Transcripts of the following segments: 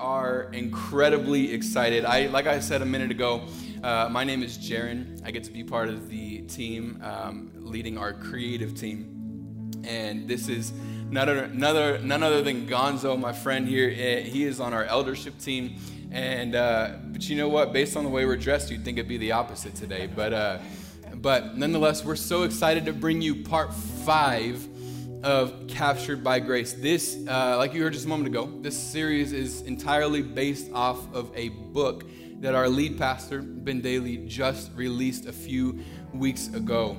are incredibly excited. I, like I said a minute ago, uh, my name is Jaron. I get to be part of the team um, leading our creative team, and this is none other, none other than Gonzo, my friend here. Eh, he is on our eldership team, and uh, but you know what? Based on the way we're dressed, you'd think it'd be the opposite today, but. Uh, but nonetheless, we're so excited to bring you part five of Captured by Grace. This, uh, like you heard just a moment ago, this series is entirely based off of a book that our lead pastor, Ben Dailey, just released a few weeks ago.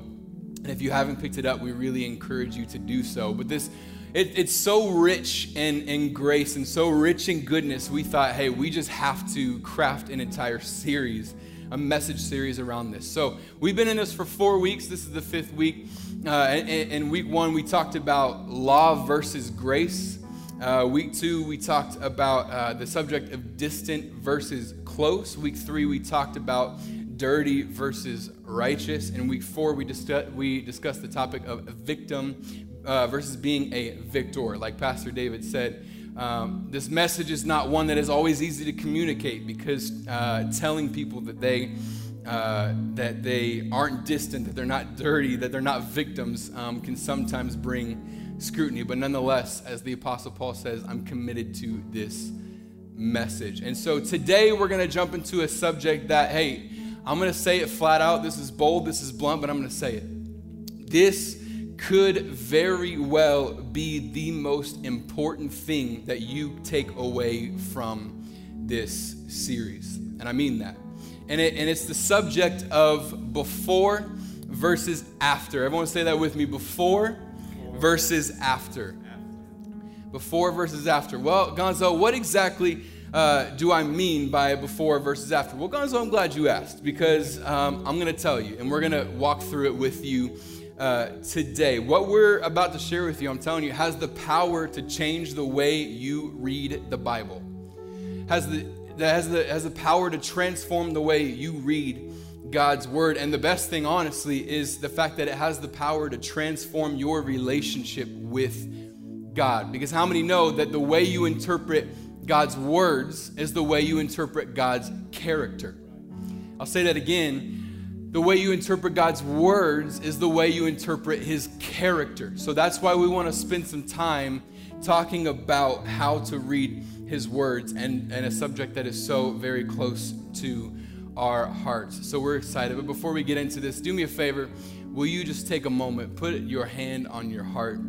And if you haven't picked it up, we really encourage you to do so. But this, it, it's so rich in, in grace and so rich in goodness, we thought, hey, we just have to craft an entire series a message series around this. So we've been in this for four weeks. This is the fifth week. Uh, in, week one, we talked about law versus grace. Uh, week two, we talked about uh, the subject of distant versus close. Week three, we talked about dirty versus righteous. In week four, we, dis- we discussed the topic of victim uh, versus being a victor. Like Pastor David said, um, this message is not one that is always easy to communicate because uh, telling people that they uh, that they aren't distant, that they're not dirty, that they're not victims, um, can sometimes bring scrutiny. But nonetheless, as the Apostle Paul says, I'm committed to this message. And so today we're going to jump into a subject that, hey, I'm going to say it flat out. This is bold, this is blunt, but I'm going to say it. This could very well be the most important thing that you take away from this series. And I mean that. And, it, and it's the subject of before versus after. Everyone say that with me before versus after. Before versus after. Well, Gonzo, what exactly uh, do I mean by before versus after? Well, Gonzo, I'm glad you asked because um, I'm going to tell you, and we're going to walk through it with you uh, today. What we're about to share with you, I'm telling you, has the power to change the way you read the Bible. Has the that has the has the power to transform the way you read God's word. And the best thing, honestly, is the fact that it has the power to transform your relationship with God. Because how many know that the way you interpret God's words is the way you interpret God's character? I'll say that again the way you interpret God's words is the way you interpret his character. So that's why we want to spend some time talking about how to read his words and, and a subject that is so very close to our hearts. So we're excited. But before we get into this, do me a favor. Will you just take a moment, put your hand on your heart?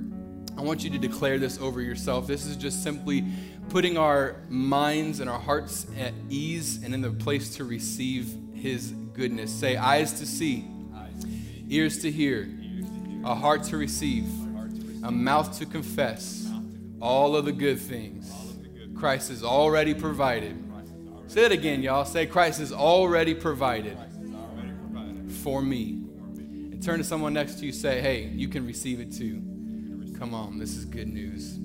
I want you to declare this over yourself. This is just simply putting our minds and our hearts at ease and in the place to receive his goodness. Say, eyes to see, ears to hear, a heart to receive, a mouth to confess all of the good things Christ has already provided. Say it again, y'all. Say, Christ has already provided for me. And turn to someone next to you, say, hey, you can receive it too. Come on, this is good news.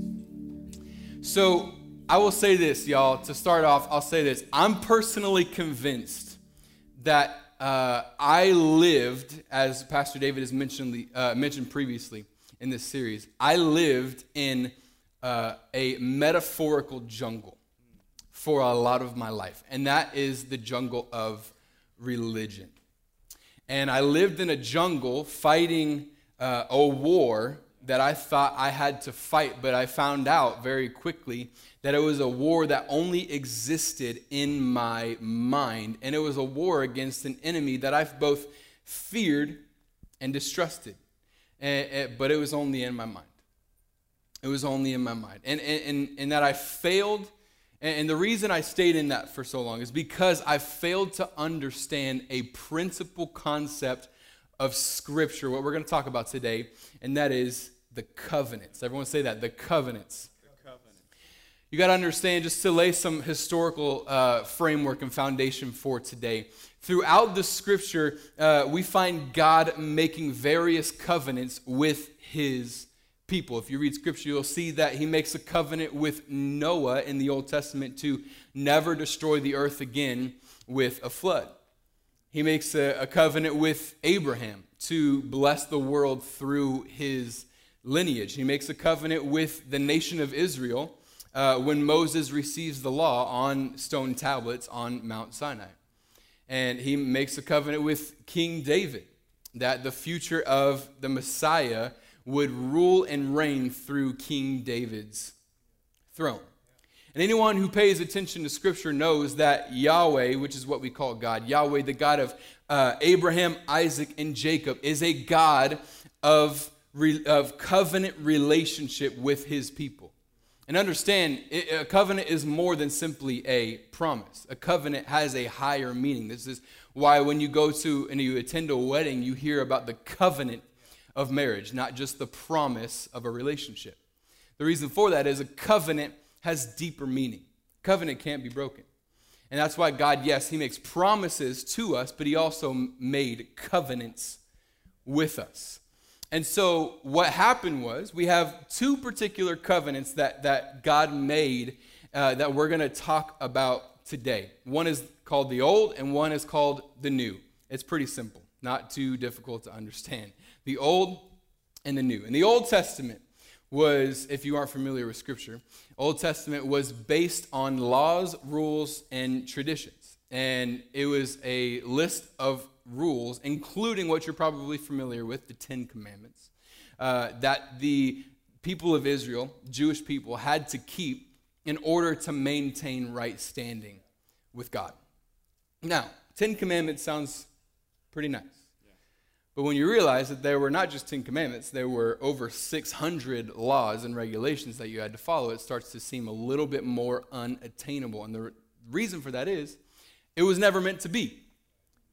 So, I will say this, y'all. To start off, I'll say this. I'm personally convinced that uh, I lived, as Pastor David has mentioned, uh, mentioned previously in this series, I lived in uh, a metaphorical jungle for a lot of my life, and that is the jungle of religion. And I lived in a jungle fighting uh, a war that I thought I had to fight, but I found out very quickly that it was a war that only existed in my mind, and it was a war against an enemy that I've both feared and distrusted. And, and, but it was only in my mind. It was only in my mind. And, and, and that I failed, and the reason I stayed in that for so long is because I failed to understand a principal concept of Scripture, what we're going to talk about today, and that is the covenants. Everyone say that, the covenants. You got to understand, just to lay some historical uh, framework and foundation for today. Throughout the scripture, uh, we find God making various covenants with his people. If you read scripture, you'll see that he makes a covenant with Noah in the Old Testament to never destroy the earth again with a flood. He makes a, a covenant with Abraham to bless the world through his lineage. He makes a covenant with the nation of Israel uh, when Moses receives the law on stone tablets on Mount Sinai. And he makes a covenant with King David that the future of the Messiah would rule and reign through King David's throne. And anyone who pays attention to Scripture knows that Yahweh, which is what we call God, Yahweh, the God of uh, Abraham, Isaac, and Jacob, is a God of, re- of covenant relationship with his people. And understand, a covenant is more than simply a promise. A covenant has a higher meaning. This is why when you go to and you attend a wedding, you hear about the covenant of marriage, not just the promise of a relationship. The reason for that is a covenant has deeper meaning. Covenant can't be broken. And that's why God, yes, He makes promises to us, but He also made covenants with us. And so what happened was we have two particular covenants that, that God made uh, that we're going to talk about today. One is called the Old, and one is called the New. It's pretty simple, not too difficult to understand. The Old and the New. And the Old Testament, was, if you aren't familiar with Scripture, Old Testament was based on laws, rules, and traditions. And it was a list of rules, including what you're probably familiar with, the Ten Commandments, uh, that the people of Israel, Jewish people, had to keep in order to maintain right standing with God. Now, Ten Commandments sounds pretty nice. But when you realize that there were not just 10 commandments, there were over 600 laws and regulations that you had to follow, it starts to seem a little bit more unattainable. And the reason for that is it was never meant to be.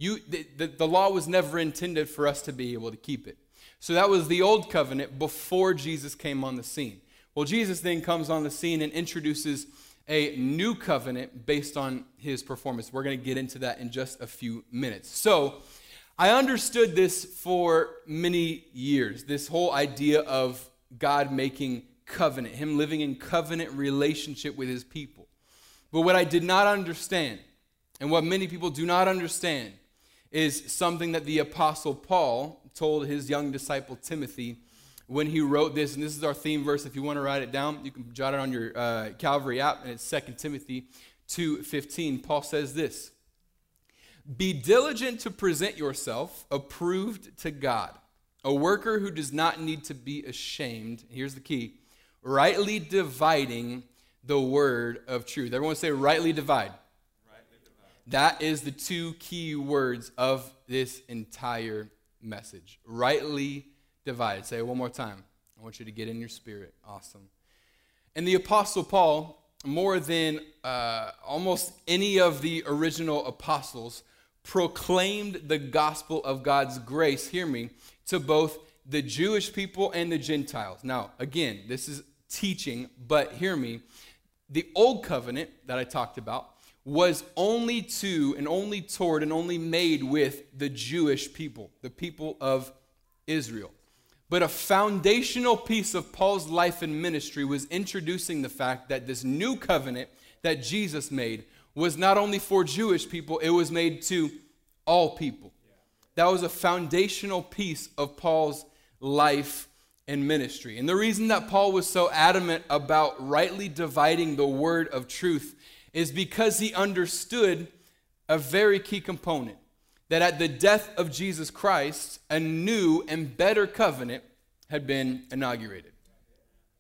You, the, the, the law was never intended for us to be able to keep it. So that was the old covenant before Jesus came on the scene. Well, Jesus then comes on the scene and introduces a new covenant based on his performance. We're going to get into that in just a few minutes. So, I understood this for many years this whole idea of God making covenant, Him living in covenant relationship with His people. But what I did not understand, and what many people do not understand, is something that the Apostle Paul told his young disciple Timothy when he wrote this. And this is our theme verse. If you want to write it down, you can jot it on your uh, Calvary app, and it's 2 Timothy 2:15. Paul says this. Be diligent to present yourself approved to God, a worker who does not need to be ashamed. Here's the key rightly dividing the word of truth. Everyone say, rightly divide. That is the two key words of this entire message. Rightly divided. Say it one more time. I want you to get in your spirit. Awesome. And the Apostle Paul, more than uh, almost any of the original apostles, proclaimed the gospel of God's grace, hear me, to both the Jewish people and the Gentiles. Now, again, this is teaching, but hear me. The old covenant that I talked about was only to and only toward and only made with the Jewish people, the people of Israel. But a foundational piece of Paul's life and ministry was introducing the fact that this new covenant that Jesus made was not only for Jewish people, it was made to all people. That was a foundational piece of Paul's life and ministry. And the reason that Paul was so adamant about rightly dividing the word of truth is because he understood a very key component that at the death of Jesus Christ, a new and better covenant had been inaugurated.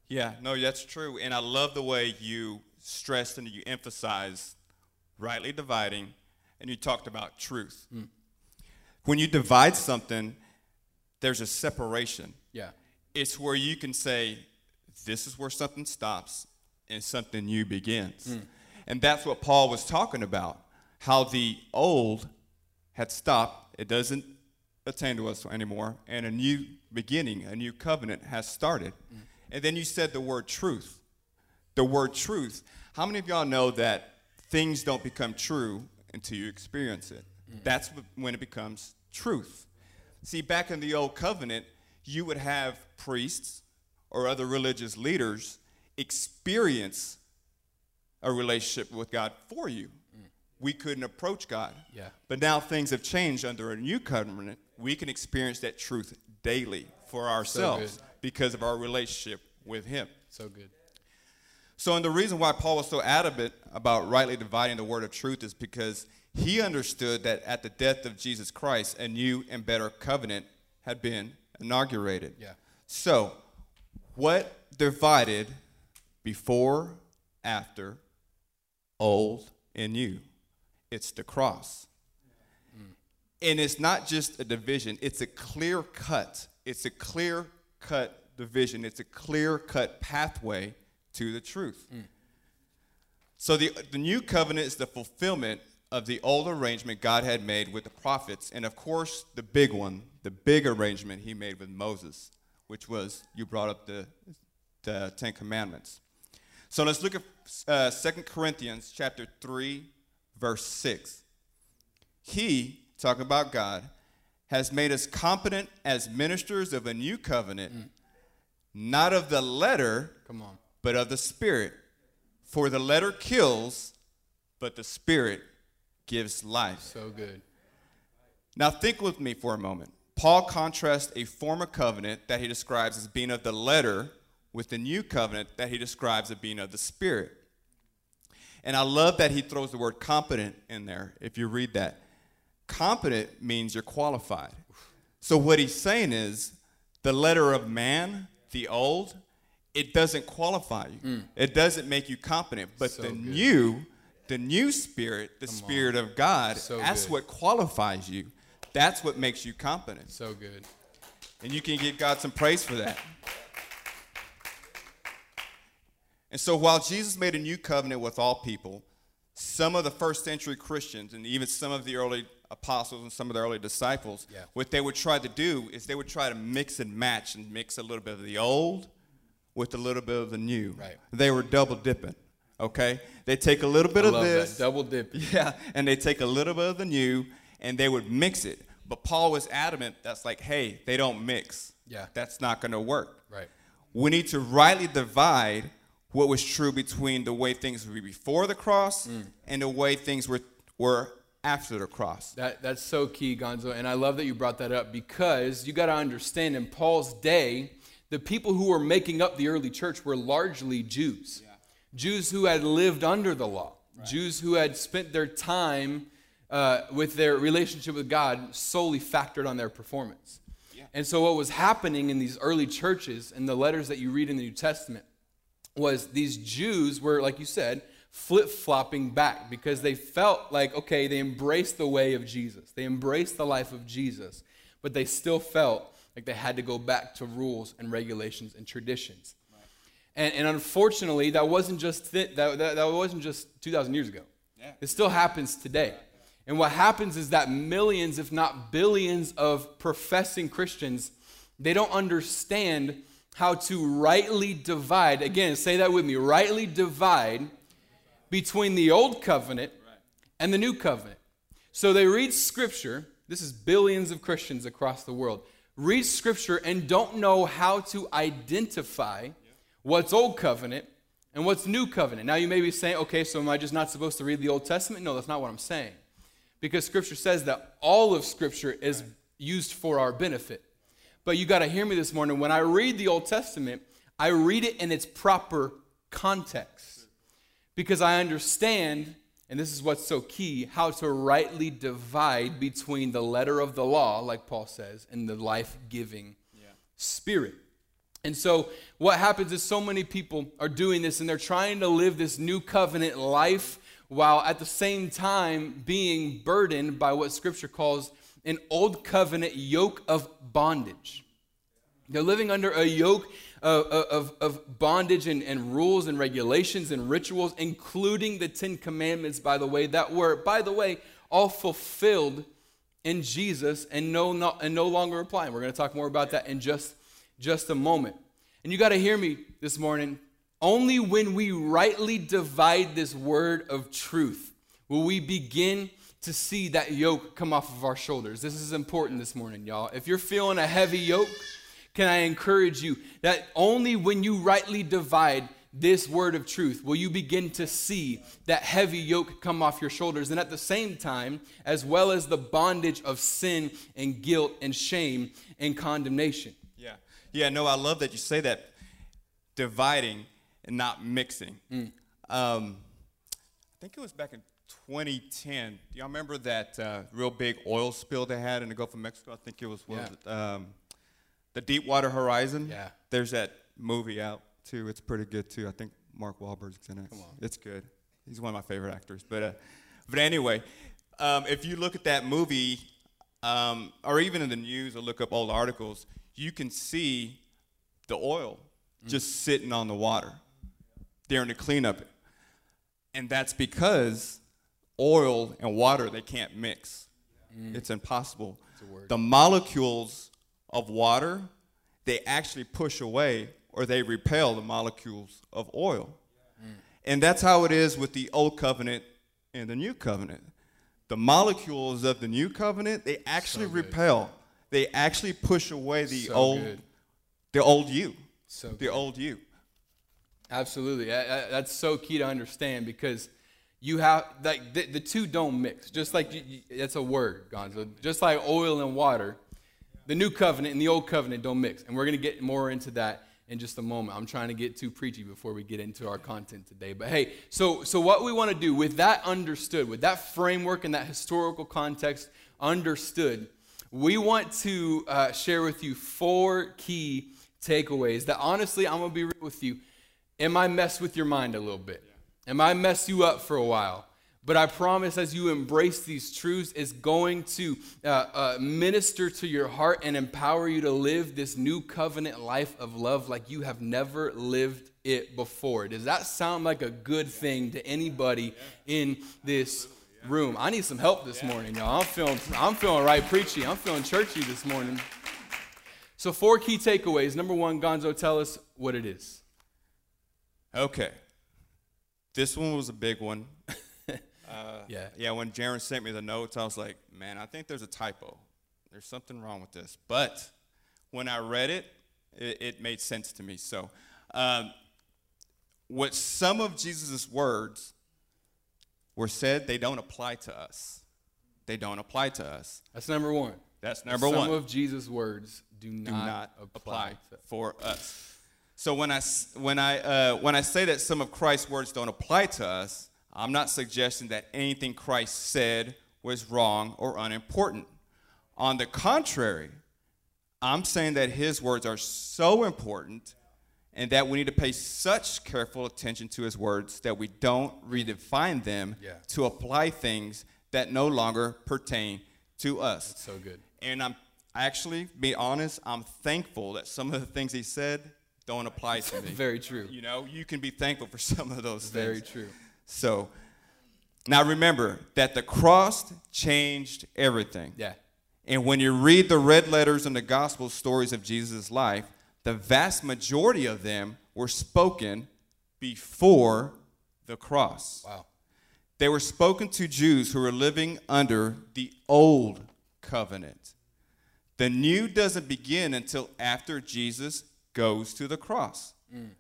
Yeah, no, that's true. And I love the way you stressed and you emphasized rightly dividing, and you talked about truth. Mm. When you divide something, there's a separation. Yeah. It's where you can say, this is where something stops and something new begins. Mm. And that's what Paul was talking about how the old had stopped, it doesn't attain to us anymore, and a new beginning, a new covenant has started. Mm. And then you said the word truth. The word truth. How many of y'all know that things don't become true until you experience it. Mm. That's when it becomes truth. See, back in the old covenant, you would have priests or other religious leaders experience a relationship with God for you. Mm. We couldn't approach God. Yeah. But now things have changed under a new covenant. We can experience that truth daily for ourselves so because of our relationship with Him. So good. So, and the reason why Paul was so adamant about rightly dividing the word of truth is because he understood that at the death of Jesus Christ, a new and better covenant had been inaugurated. Yeah. So, what divided before, after, old, and new? It's the cross. And it's not just a division, it's a clear cut. It's a clear cut division, it's a clear cut pathway to the truth. So the, the new covenant is the fulfillment of the old arrangement God had made with the prophets, and of course, the big one, the big arrangement he made with Moses, which was you brought up the, the Ten Commandments. So let's look at uh, 2 Corinthians chapter 3, verse 6. He, talking about God, has made us competent as ministers of a new covenant, not of the letter, Come on. but of the Spirit. For the letter kills, but the Spirit gives life. So good. Now, think with me for a moment. Paul contrasts a former covenant that he describes as being of the letter with the new covenant that he describes as being of the Spirit. And I love that he throws the word competent in there if you read that. Competent means you're qualified. So, what he's saying is the letter of man, the old, it doesn't qualify you, mm. it doesn't make you competent. But So the good. new, the new spirit, the spirit of God, So that's good. what qualifies you. That's what makes you competent. So good. And you can give God some praise for that. And so while Jesus made a new covenant with all people, some of the first century Christians and even some of the early apostles and some of the early disciples, Yeah. what they would try to do is they would try to mix and match and mix a little bit of the old with a little bit of the new. Right. They were double dipping. Okay? They take a little bit I of this. that. Double dip. Yeah, and they take a little bit of the new and they would mix it. But Paul was adamant that's like, hey, they don't mix. Yeah. That's not going to work. Right. We need to rightly divide what was true between the way things were before the cross Mm. and the way things were, were after the cross. That, that's so key, Gonzo. And I love that you brought that up because you got to understand in Paul's day, the people who were making up the early church were largely Jews. Jews who had lived under the law, Jews who had spent their time uh, with their relationship with God solely factored on their performance. And so, what was happening in these early churches and the letters that you read in the New Testament was these Jews were, like you said, flip flopping back because they felt like, okay, they embraced the way of Jesus, they embraced the life of Jesus, but they still felt like they had to go back to rules and regulations and traditions. And, and unfortunately, that wasn't just thi- that, that, that wasn't just 2,000 years ago. It still happens today. And what happens is that millions, if not billions, of professing Christians, they don't understand how to rightly divide. Again, say that with me rightly divide between the old covenant and the new covenant. So they read scripture. This is billions of Christians across the world. Read scripture and don't know how to identify what's old covenant and what's new covenant. Now you may be saying, okay, so am I just not supposed to read the Old Testament? No, that's not what I'm saying. Because scripture says that all of scripture is used for our benefit. But you got to hear me this morning. When I read the Old Testament, I read it in its proper context because I understand, and this is what's so key, how to rightly divide between the letter of the law, like Paul says, and the life giving spirit. And so, what happens is so many people are doing this and they're trying to live this new covenant life while at the same time being burdened by what scripture calls an old covenant yoke of bondage. They're living under a yoke of, of, of bondage and, and rules and regulations and rituals, including the Ten Commandments, by the way, that were, by the way, all fulfilled in Jesus and no, no, and no longer applying. We're going to talk more about that in just, just a moment. And you got to hear me this morning. Only when we rightly divide this word of truth will we begin to see that yoke come off of our shoulders. This is important this morning, y'all. If you're feeling a heavy yoke, can I encourage you that only when you rightly divide this word of truth will you begin to see that heavy yoke come off your shoulders. And at the same time, as well as the bondage of sin and guilt and shame and condemnation. Yeah. Yeah, no, I love that you say that. Dividing. and not mixing. Um, I think it was back in 2010. Do y'all remember that uh, real big oil spill they had in the Gulf of Mexico? I think it was was it, um, the Deepwater Horizon. Yeah. There's that movie out too. It's pretty good too. I think Mark Wahlberg's in it. Come on. It's good. He's one of my favorite actors. But uh, but anyway, um, if you look at that movie, um, or even in the news, or look up old articles, you can see the oil just sitting on the water during the cleanup, and that's because oil and water they can't mix. Mm. It's impossible. The molecules of water they actually push away or they repel the molecules of oil. Mm. And that's how it is with the old covenant and the new covenant. The molecules of the new covenant, they actually So repel. They actually push away the So old good. the old you. So the good. old you. Absolutely. I- I- That's so key to understand because you have, like, the, the two don't mix. Just like, it's a word, Gonzo. Just like oil and water, the new covenant and the old covenant don't mix. And we're going to get more into that in just a moment. I'm trying to get too preachy before we get into our content today. But hey, so, so what we want to do with that understood, with that framework and that historical context understood, we want to uh, share with you four key takeaways that honestly, I'm going to be real with you. It might mess with your mind a little bit. It might mess you up for a while. But I promise, as you embrace these truths, it's going to uh, uh, minister to your heart and empower you to live this new covenant life of love like you have never lived it before. Does that sound like a good thing to anybody in this room? I need some help this morning, y'all. I'm feeling, I'm feeling right preachy. I'm feeling churchy this morning. So, four key takeaways. Number one, Gonzo, tell us what it is. Okay. This one was a big one. Yeah. Yeah, when Jaron sent me the notes, I was like, man, I think there's a typo. There's something wrong with this. But when I read it, it, it made sense to me. So, um, what some of Jesus' words were said, they don't apply to us. They don't apply to us. That's number one. That's number Some one. Some of Jesus' words do do not, not apply. apply for us. So when I when I uh, when I say that some of Christ's words don't apply to us, I'm not suggesting that anything Christ said was wrong or unimportant. On the contrary, I'm saying that his words are so important and that we need to pay such careful attention to his words that we don't redefine them Yeah. to apply things that no longer pertain to us. So good. And I'm actually, be honest, I'm thankful that some of the things he said don't apply to me. Very true. You know, you can be thankful for some of those Very things. Very true. So, now remember that the cross changed everything. Yeah. And when you read the red letters in the gospel stories of Jesus' life, the vast majority of them were spoken before the cross. Wow. They were spoken to Jews who were living under the old covenant. The new doesn't begin until after Jesus goes to the cross. Mm.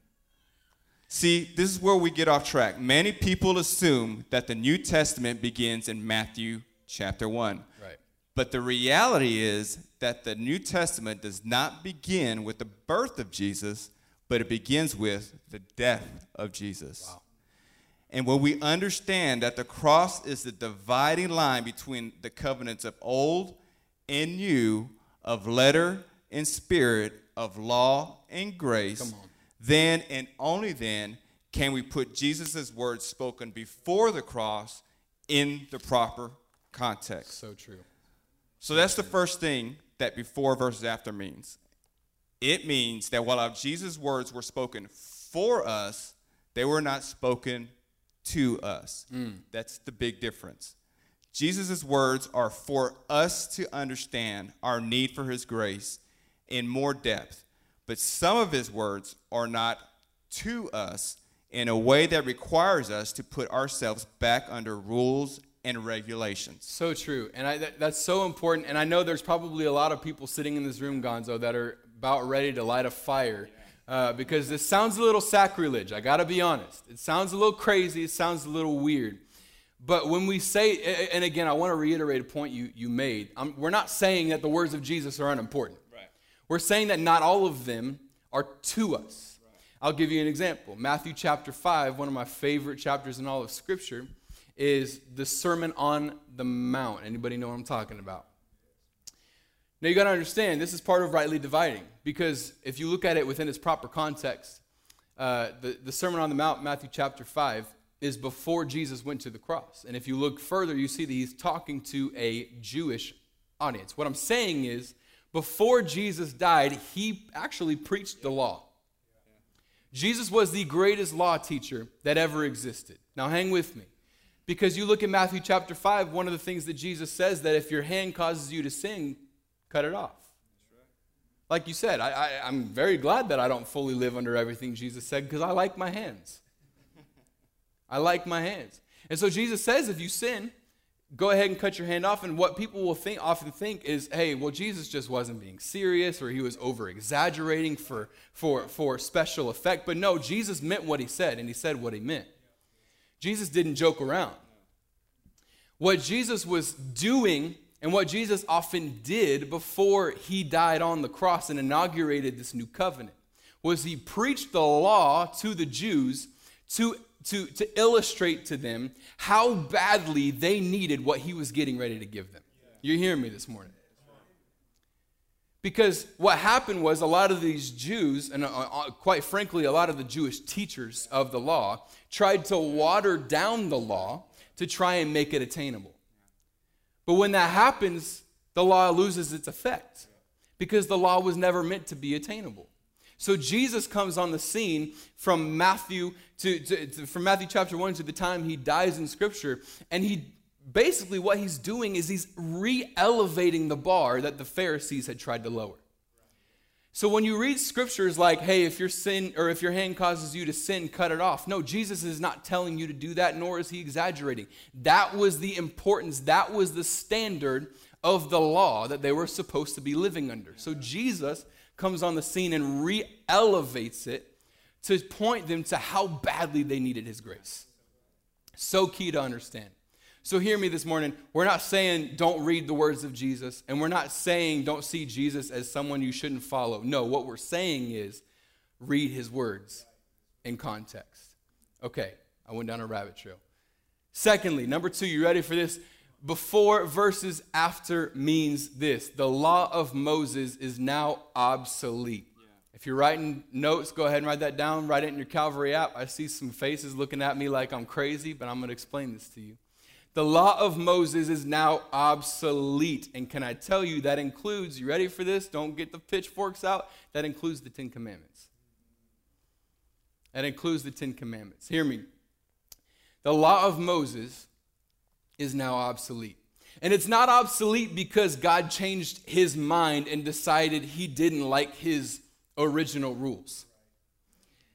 See, this is where we get off track. Many people assume that the New Testament begins in Matthew chapter 1. Right. But the reality is that the New Testament does not begin with the birth of Jesus, but it begins with the death of Jesus. Wow. And when we understand that the cross is the dividing line between the covenants of old and new, of letter and spirit, of law and grace, then and only then can we put Jesus' words spoken before the cross in the proper context. So true. So that's the first thing that before versus after means. It means that while Jesus' words were spoken for us, they were not spoken to us. Mm. That's the big difference. Jesus' words are for us to understand our need for his grace in more depth, but some of his words are not to us in a way that requires us to put ourselves back under rules and regulations. So true. And I, that, that's so important. And I know there's probably a lot of people sitting in this room, Gonzo, that are about ready to light a fire uh, because this sounds a little sacrilege. I got to be honest. It sounds a little crazy. It sounds a little weird. But when we say, and again, I want to reiterate a point you, you made. i we're not saying that the words of Jesus are unimportant. We're saying that not all of them are to us. I'll give you an example. Matthew chapter 5, one of my favorite chapters in all of Scripture, is the Sermon on the Mount. Anybody know what I'm talking about? Now you got to understand, this is part of rightly dividing, because if you look at it within its proper context, uh, the, the Sermon on the Mount, Matthew chapter 5, is before Jesus went to the cross. And if you look further, you see that he's talking to a Jewish audience. What I'm saying is, before Jesus died, he actually preached the law. Jesus was the greatest law teacher that ever existed. Now, hang with me. Because you look at Matthew chapter 5, one of the things that Jesus says that if your hand causes you to sin, cut it off. Like you said, I, I, I'm very glad that I don't fully live under everything Jesus said because I like my hands. I like my hands. And so Jesus says if you sin, go ahead and cut your hand off. And what people will think often think is, hey, well, Jesus just wasn't being serious or he was over exaggerating for, for, for special effect. But no, Jesus meant what he said, and he said what he meant. Jesus didn't joke around. What Jesus was doing and what Jesus often did before he died on the cross and inaugurated this new covenant was he preached the law to the Jews to to, to illustrate to them how badly they needed what he was getting ready to give them. You're hearing me this morning. Because what happened was a lot of these Jews, and uh, uh, quite frankly, a lot of the Jewish teachers of the law, tried to water down the law to try and make it attainable. But when that happens, the law loses its effect because the law was never meant to be attainable. So Jesus comes on the scene from Matthew to, to, to, from Matthew chapter 1 to the time he dies in scripture and he basically what he's doing is he's re-elevating the bar that the Pharisees had tried to lower. So when you read scriptures like, hey, if your sin or if your hand causes you to sin, cut it off. No, Jesus is not telling you to do that, nor is he exaggerating. That was the importance, that was the standard of the law that they were supposed to be living under. So Jesus comes on the scene and re elevates it to point them to how badly they needed his grace. So key to understand. So, hear me this morning. We're not saying don't read the words of Jesus, and we're not saying don't see Jesus as someone you shouldn't follow. No, what we're saying is read his words in context. Okay, I went down a rabbit trail. Secondly, number two, you ready for this? Before versus after means this the law of Moses is now obsolete. Yeah. If you're writing notes, go ahead and write that down. Write it in your Calvary app. I see some faces looking at me like I'm crazy, but I'm going to explain this to you. The law of Moses is now obsolete. And can I tell you that includes, you ready for this? Don't get the pitchforks out. That includes the Ten Commandments. That includes the Ten Commandments. Hear me. The law of Moses is now obsolete. And it's not obsolete because God changed his mind and decided he didn't like his original rules.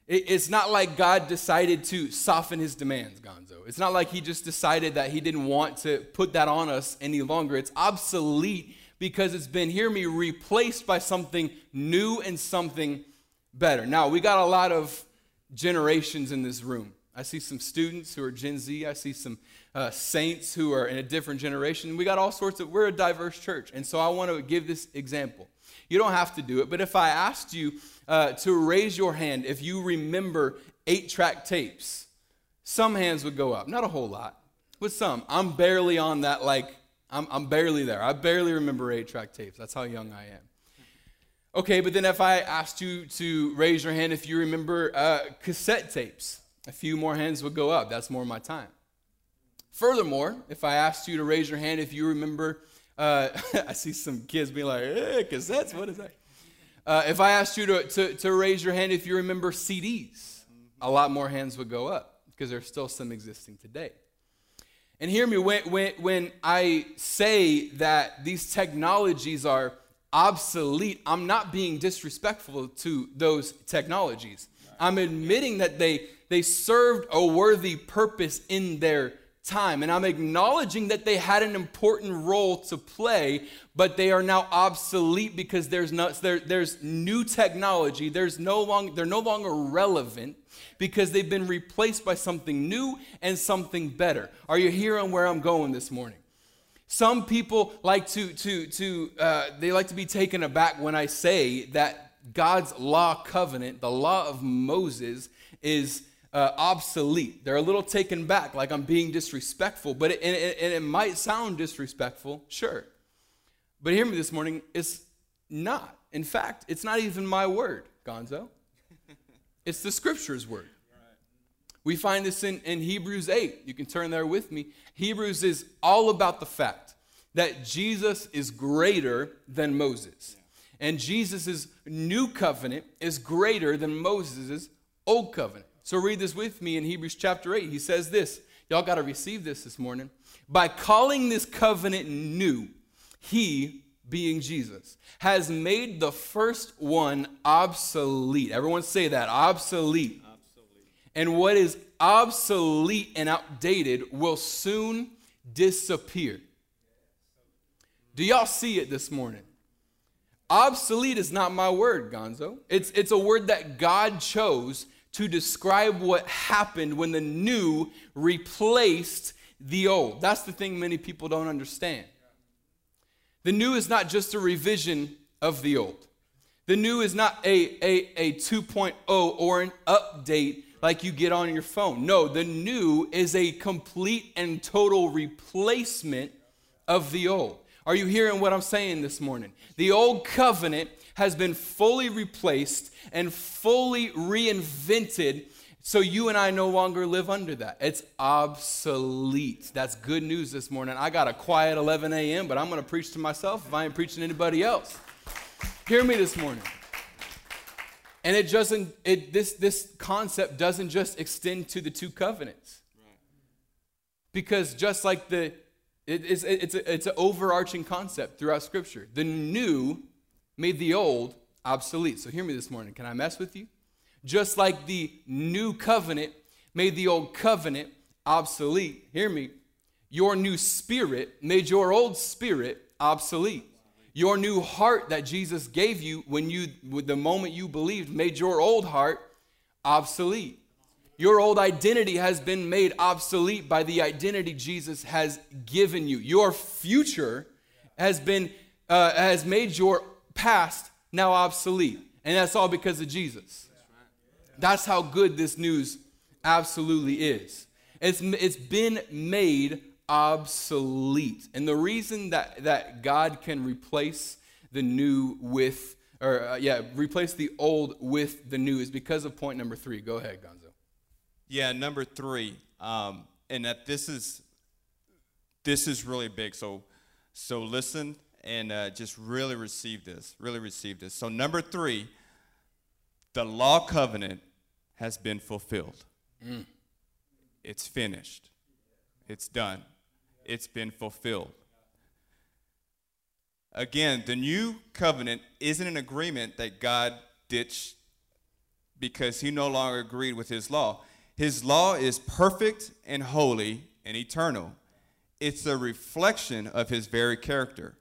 It's not like God decided to soften his demands, Gonzo. It's not like he just decided that he didn't want to put that on us any longer. It's obsolete because it's been, hear me, replaced by something new and something better. Now, we got a lot of generations in this room. I see some students who are Gen Z. I see some uh, saints who are in a different generation. We got all sorts of, we're a diverse church. And so I want to give this example. You don't have to do it, but if I asked you uh, to raise your hand if you remember eight track tapes, some hands would go up. Not a whole lot, but some. I'm barely on that, like, I'm, I'm barely there. I barely remember eight track tapes. That's how young I am. Okay, but then if I asked you to raise your hand if you remember uh, cassette tapes, a few more hands would go up. That's more my time. Furthermore, if I asked you to raise your hand if you remember, uh, I see some kids being like, hey, cassettes, what is that? Uh, if I asked you to, to, to, raise your hand if you remember CDs, a lot more hands would go up because there's still some existing today. And hear me, when, when, when I say that these technologies are obsolete, I'm not being disrespectful to those technologies. I'm admitting that they, they served a worthy purpose in their time. And I'm acknowledging that they had an important role to play, but they are now obsolete because there's, there, there's new technology. There's no long, they're no longer relevant because they've been replaced by something new and something better. Are you hearing where I'm going this morning? Some people like to, to, to uh, they like to be taken aback when I say that God's law covenant, the law of Moses, is uh, obsolete. They're a little taken back, like I'm being disrespectful, but it, and, it, and it might sound disrespectful, sure. But hear me this morning, it's not. In fact, it's not even my word, Gonzo. It's the scripture's word. We find this in, in Hebrews 8. You can turn there with me. Hebrews is all about the fact that Jesus is greater than Moses. And Jesus' new covenant is greater than Moses' old covenant. So read this with me in Hebrews chapter 8. He says this. Y'all got to receive this this morning. By calling this covenant new, he, being Jesus, has made the first one obsolete. Everyone say that obsolete. obsolete. And what is obsolete and outdated will soon disappear. Do y'all see it this morning? Obsolete is not my word, Gonzo. It's, it's a word that God chose to describe what happened when the new replaced the old. That's the thing many people don't understand. The new is not just a revision of the old. The new is not a, a, a 2.0 or an update like you get on your phone. No, the new is a complete and total replacement of the old. Are you hearing what I'm saying this morning? The old covenant has been fully replaced and fully reinvented so you and I no longer live under that. It's obsolete. That's good news this morning. I got a quiet 11 a.m., but I'm going to preach to myself if I ain't preaching to anybody else. Hear me this morning. And it doesn't, it, this, this concept doesn't just extend to the two covenants. Because just like the, it, it's, it's, a, it's an overarching concept throughout Scripture. The new made the old obsolete. So hear me this morning. Can I mess with you? Just like the new covenant made the old covenant obsolete. Hear me. Your new spirit made your old spirit obsolete. Your new heart that Jesus gave you when you with the moment you believed made your old heart obsolete. Your old identity has been made obsolete by the identity Jesus has given you. Your future has been uh, has made your past now obsolete, and that's all because of Jesus. That's how good this news absolutely is. It's, it's been made obsolete. And the reason that, that God can replace the new with, or uh, yeah, replace the old with the new is because of point number three. Go ahead, Gonzo. Yeah, number three, um, and that this is this is really big. So so listen and uh, just really receive this. Really receive this. So number three, the law covenant has been fulfilled. Mm. It's finished. It's done. It's been fulfilled. Again, the new covenant isn't an agreement that God ditched because he no longer agreed with his law. His law is perfect and holy and eternal. It's a reflection of his very character.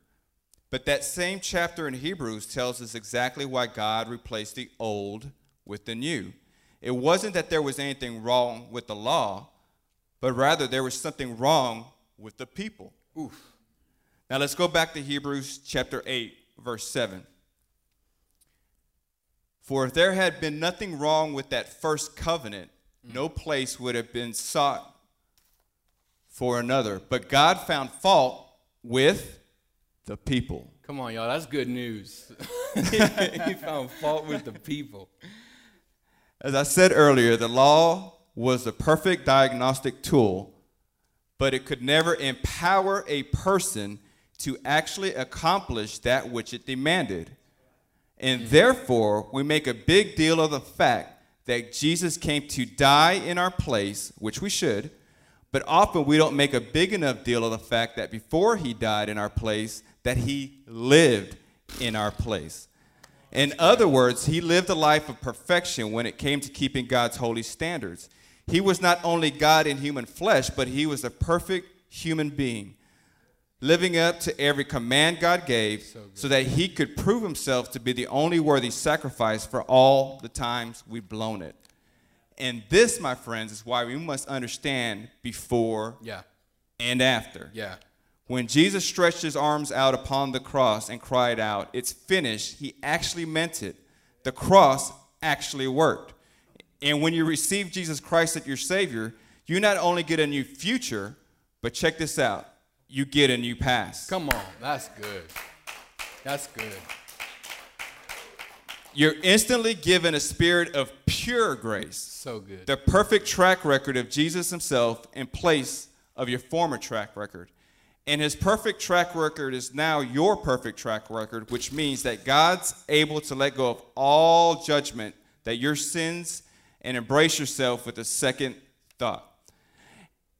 But that same chapter in Hebrews tells us exactly why God replaced the old with the new. It wasn't that there was anything wrong with the law, but rather there was something wrong with the people. Oof. Now let's go back to Hebrews chapter 8, verse 7. For if there had been nothing wrong with that first covenant. No place would have been sought for another. But God found fault with the people. Come on, y'all. That's good news. he found fault with the people. As I said earlier, the law was a perfect diagnostic tool, but it could never empower a person to actually accomplish that which it demanded. And mm. therefore, we make a big deal of the fact that Jesus came to die in our place, which we should, but often we don't make a big enough deal of the fact that before he died in our place, that he lived in our place. In other words, he lived a life of perfection when it came to keeping God's holy standards. He was not only God in human flesh, but he was a perfect human being, living up to every command God gave so, so, that he could prove himself to be the only worthy sacrifice for all the times we've blown it. And this, my friends, is why we must understand before yeah. and after. Yeah. When Jesus stretched his arms out upon the cross and cried out, It's finished, he actually meant it. the cross actually worked. And when you receive Jesus Christ as your Savior, you not only get a new future, but check this out you get a new pass. Come on, that's good. That's good. You're instantly given a spirit of pure grace. So good. The perfect track record of Jesus himself in place of your former track record. And his perfect track record is now your perfect track record, which means that God's able to let go of all judgment, that your sins, and embrace yourself with a second thought.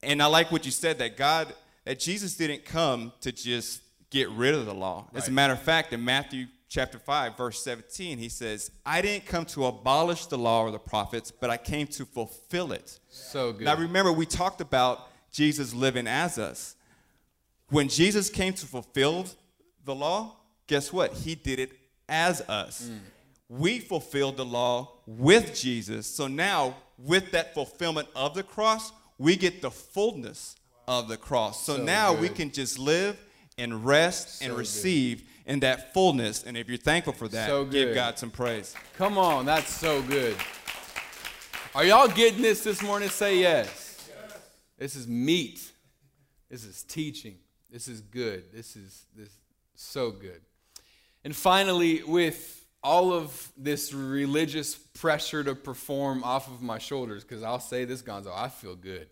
And I like what you said that God, that Jesus didn't come to just get rid of the law. As a matter of fact, in Matthew chapter 5, verse 17, he says, I didn't come to abolish the law or the prophets, but I came to fulfill it. So good. Now remember, we talked about Jesus living as us. When Jesus came to fulfill the law, guess what? He did it as us. Mm. We fulfilled the law with Jesus. So now, with that fulfillment of the cross, we get the fullness of the cross. So, So now we can just live and rest and So good. receive in that fullness. And if you're thankful for that, So give. God some praise. Come on, that's so good. Are y'all getting this this morning? Say yes. This is meat. This is teaching. This is good. This is this so good. And finally, with all of this religious pressure to perform off of my shoulders, because I'll say this, Gonzo, I feel good.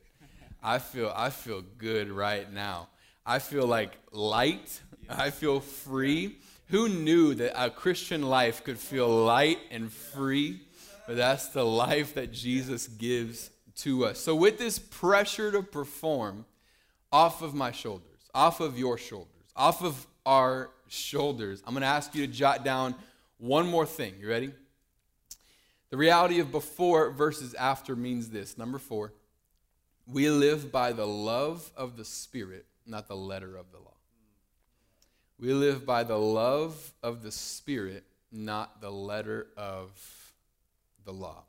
I feel I feel good right now. I feel like light. I feel free. Who knew that a Christian life could feel light and free? But that's the life that Jesus gives to us. So with this pressure to perform off of my shoulders, off of your shoulders, off of our shoulders, I'm going to ask you to jot down one more thing. You ready? The reality of before versus after means this. Number four, we live by the love of the Spirit, not the letter of the law. We live by the love of the Spirit, not the letter of the law.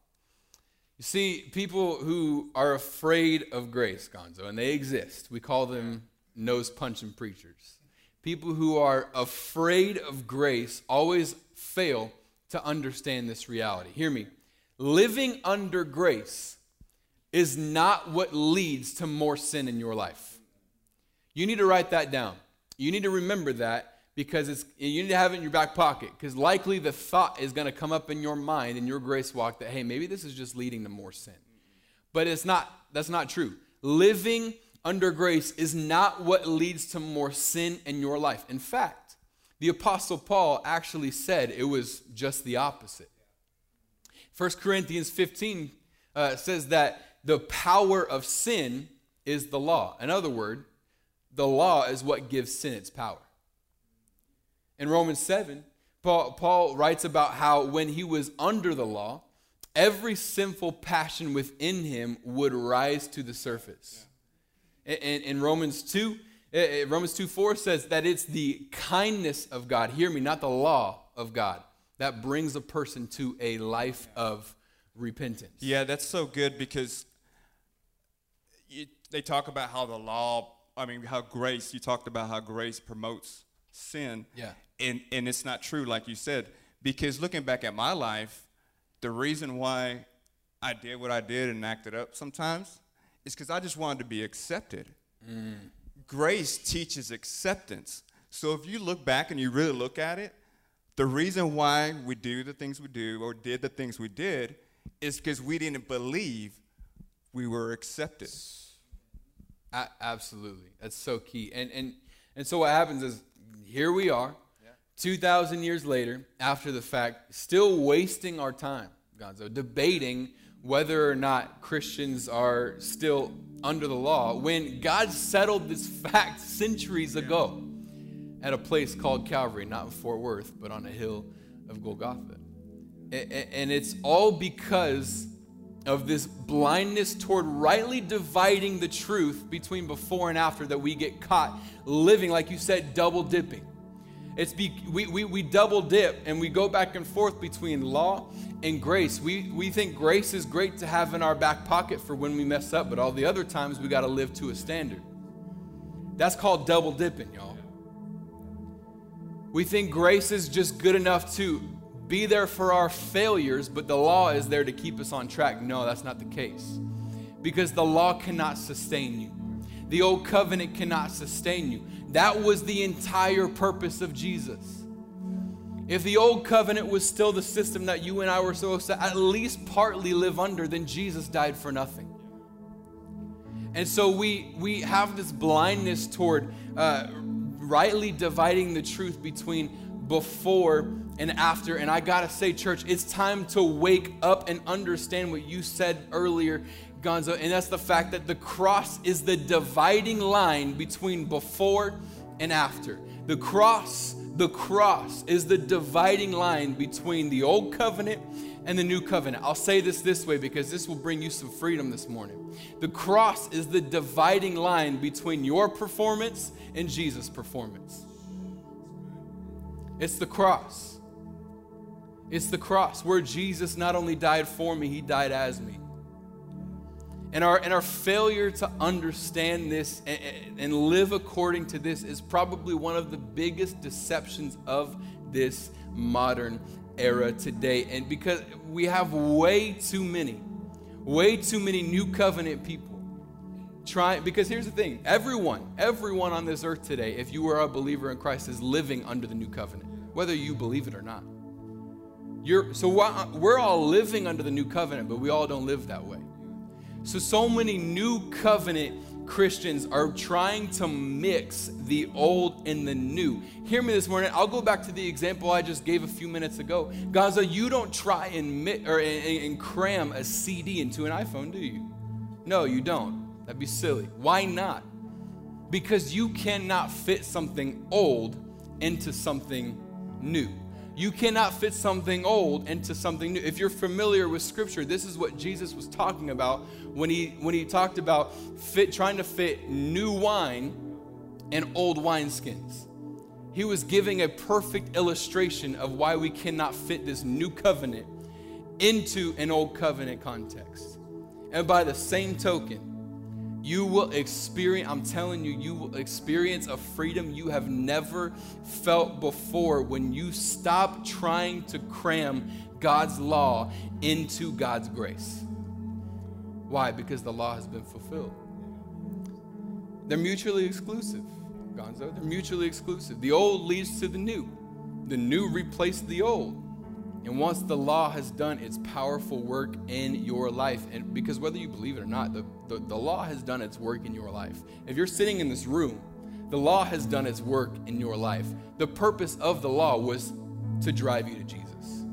You see, people who are afraid of grace, Gonzo, and they exist, we call them nose punching preachers. People who are afraid of grace always fail to understand this reality. Hear me. Living under grace is not what leads to more sin in your life. You need to write that down. You need to remember that because it's you need to have it in your back pocket because likely the thought is going to come up in your mind in your grace walk that hey, maybe this is just leading to more sin. But it's not that's not true. Living under grace is not what leads to more sin in your life. In fact, the apostle Paul actually said it was just the opposite. 1 Corinthians 15 uh, says that the power of sin is the law. In other words, the law is what gives sin its power. In Romans 7, Paul, Paul writes about how when he was under the law, every sinful passion within him would rise to the surface. In, in, in Romans 2, eh, eh, Romans 2 4 says that it's the kindness of God, hear me, not the law of God, that brings a person to a life of repentance. Yeah, that's so good because you, they talk about how the law, I mean, how grace, you talked about how grace promotes sin. Yeah. And, and it's not true, like you said, because looking back at my life, the reason why I did what I did and acted up sometimes is because I just wanted to be accepted. Mm. Grace teaches acceptance. So if you look back and you really look at it, the reason why we do the things we do or did the things we did is because we didn't believe we were accepted. A- absolutely. That's so key. And and and so what happens is here we are, 2000 years later after the fact, still wasting our time, Gonzo, debating whether or not Christians are still under the law when God settled this fact centuries ago at a place called Calvary, not in Fort Worth, but on a hill of Golgotha. And it's all because of this blindness toward rightly dividing the truth between before and after that we get caught living, like you said, double dipping. It's be, we, we, we double dip and we go back and forth between law and grace. We, we think grace is great to have in our back pocket for when we mess up, but all the other times we got to live to a standard. That's called double dipping, y'all. We think grace is just good enough to be there for our failures, but the law is there to keep us on track. No, that's not the case. Because the law cannot sustain you, the old covenant cannot sustain you. That was the entire purpose of Jesus. If the old covenant was still the system that you and I were supposed to at least partly live under, then Jesus died for nothing. And so we, we have this blindness toward uh, rightly dividing the truth between before and after. And I gotta say, church, it's time to wake up and understand what you said earlier, Gonzo, and that's the fact that the cross is the dividing line between before and after. The cross, the cross is the dividing line between the old covenant and the new covenant. I'll say this this way because this will bring you some freedom this morning. The cross is the dividing line between your performance and Jesus' performance. It's the cross. It's the cross where Jesus not only died for me, he died as me. And our, and our failure to understand this and, and live according to this is probably one of the biggest deceptions of this modern era today. And because we have way too many, way too many new covenant people trying, because here's the thing everyone, everyone on this earth today, if you are a believer in Christ, is living under the new covenant, whether you believe it or not. You're, so we're all living under the new covenant, but we all don't live that way. So, so many new covenant Christians are trying to mix the old and the new. Hear me this morning. I'll go back to the example I just gave a few minutes ago. Gonzo, you don't try and, mi- or, and, and cram a CD into an iPhone, do you? No, you don't. That'd be silly. Why not? Because you cannot fit something old into something new. You cannot fit something old into something new. If you're familiar with scripture, this is what Jesus was talking about when he when he talked about fit trying to fit new wine and old wineskins. He was giving a perfect illustration of why we cannot fit this new covenant into an old covenant context. And by the same token, you will experience, I'm telling you, you will experience a freedom you have never felt before when you stop trying to cram God's law into God's grace. Why? Because the law has been fulfilled. They're mutually exclusive, Gonzo. They're mutually exclusive. The old leads to the new, the new replaced the old. And once the law has done its powerful work in your life, and because whether you believe it or not, the, the, the, law has done its work in your life. If you're sitting in this room, the law has done its work in your life. The purpose of the law was to drive you to Jesus.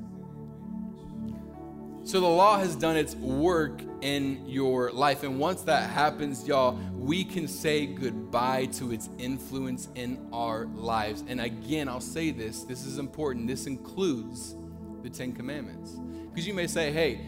So the law has done its work in your life. And once that happens, y'all, we can say goodbye to its influence in our lives. And again, I'll say this this is important. This includes the Ten Commandments. Because you may say, hey,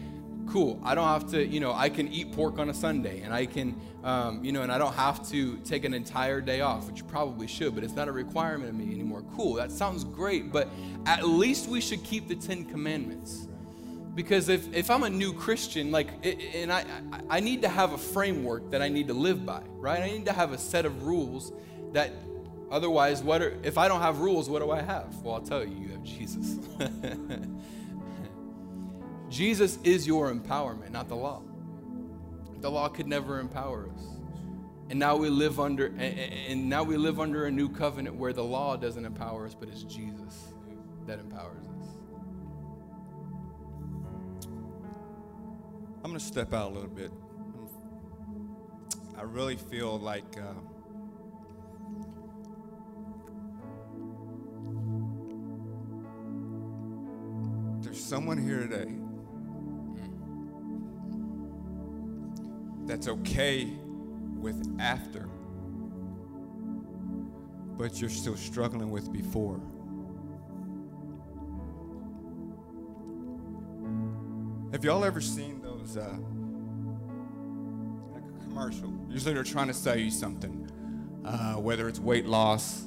cool, I don't have to, you know, I can eat pork on a Sunday and I can, um, you know, and I don't have to take an entire day off, which you probably should, but it's not a requirement of me anymore. Cool, that sounds great, but at least we should keep the Ten Commandments. Because if, if I'm a new Christian, like, and I, I need to have a framework that I need to live by, right? I need to have a set of rules that Otherwise, what are, if I don't have rules, what do I have? Well, I'll tell you, you have Jesus. Jesus is your empowerment, not the law. The law could never empower us. And now we live under and now we live under a new covenant where the law doesn't empower us, but it's Jesus that empowers us. I'm going to step out a little bit. I really feel like uh, there's someone here today that's okay with after, but you're still struggling with before. Have y'all ever seen those uh, like a commercial? Usually they're trying to sell you something, uh, whether it's weight loss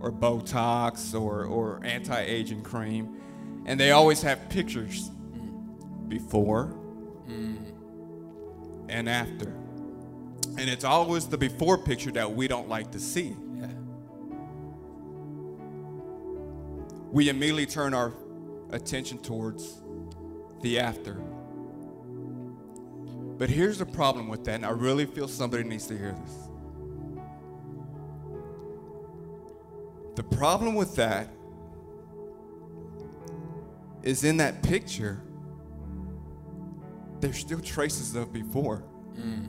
or Botox or, or anti-aging cream and they always have pictures before and after. And it's always the before picture that we don't like to see. Yeah. We immediately turn our attention towards the after. But here's the problem with that, and I really feel somebody needs to hear this. The problem with that is in that picture, there's still traces of before. Mm.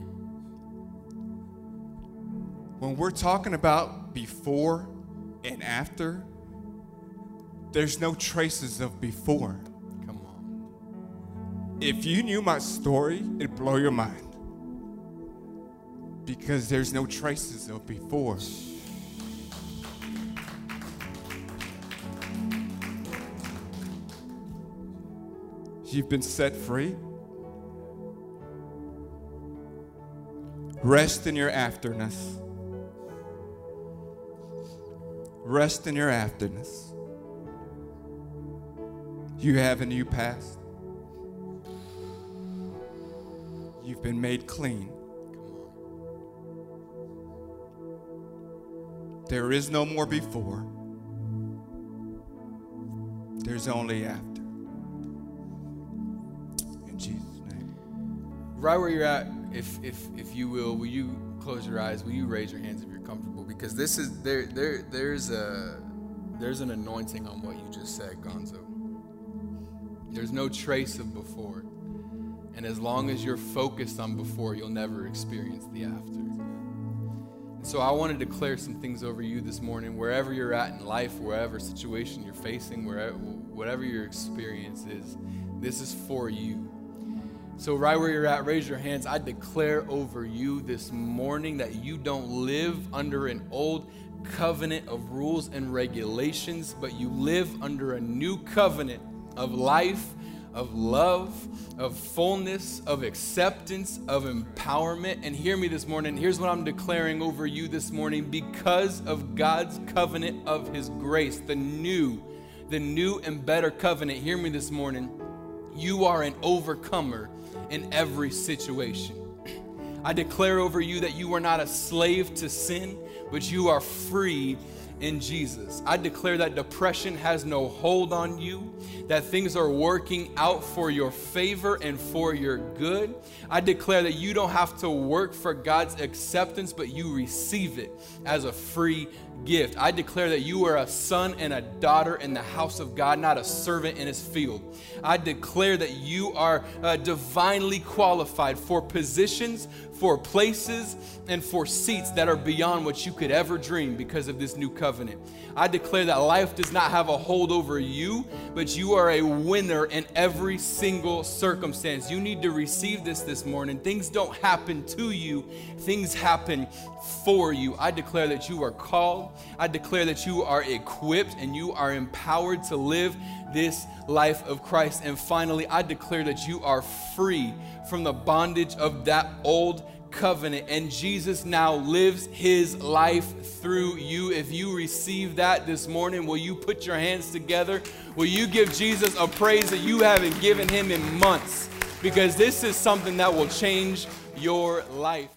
When we're talking about before and after, there's no traces of before. Come on. If you knew my story, it'd blow your mind. Because there's no traces of before. You've been set free. Rest in your afterness. Rest in your afterness. You have a new past. You've been made clean. There is no more before. There's only after. Right where you're at, if if if you will, will you close your eyes? Will you raise your hands if you're comfortable? Because this is there there there's a there's an anointing on what you just said, Gonzo. There's no trace of before. And as long as you're focused on before, you'll never experience the after. So I want to declare some things over you this morning, wherever you're at in life, wherever situation you're facing, wherever, whatever your experience is, this is for you. So, right where you're at, raise your hands. I declare over you this morning that you don't live under an old covenant of rules and regulations, but you live under a new covenant of life, of love, of fullness, of acceptance, of empowerment. And hear me this morning. Here's what I'm declaring over you this morning because of God's covenant of His grace, the new, the new and better covenant. Hear me this morning. You are an overcomer in every situation. I declare over you that you are not a slave to sin, but you are free in Jesus. I declare that depression has no hold on you, that things are working out for your favor and for your good. I declare that you don't have to work for God's acceptance, but you receive it as a free gift. I declare that you are a son and a daughter in the house of God, not a servant in his field. I declare that you are uh, divinely qualified for positions, for places, and for seats that are beyond what you could ever dream because of this new covenant. I declare that life does not have a hold over you, but you are a winner in every single circumstance. You need to receive this this morning. Things don't happen to you, things happen for you. I declare that you are called, I declare that you are equipped, and you are empowered to live this life of Christ. And finally, I declare that you are free from the bondage of that old covenant, and Jesus now lives his life through you. If you receive that this morning, will you put your hands together? Will you give Jesus a praise that you haven't given him in months? Because this is something that will change your life.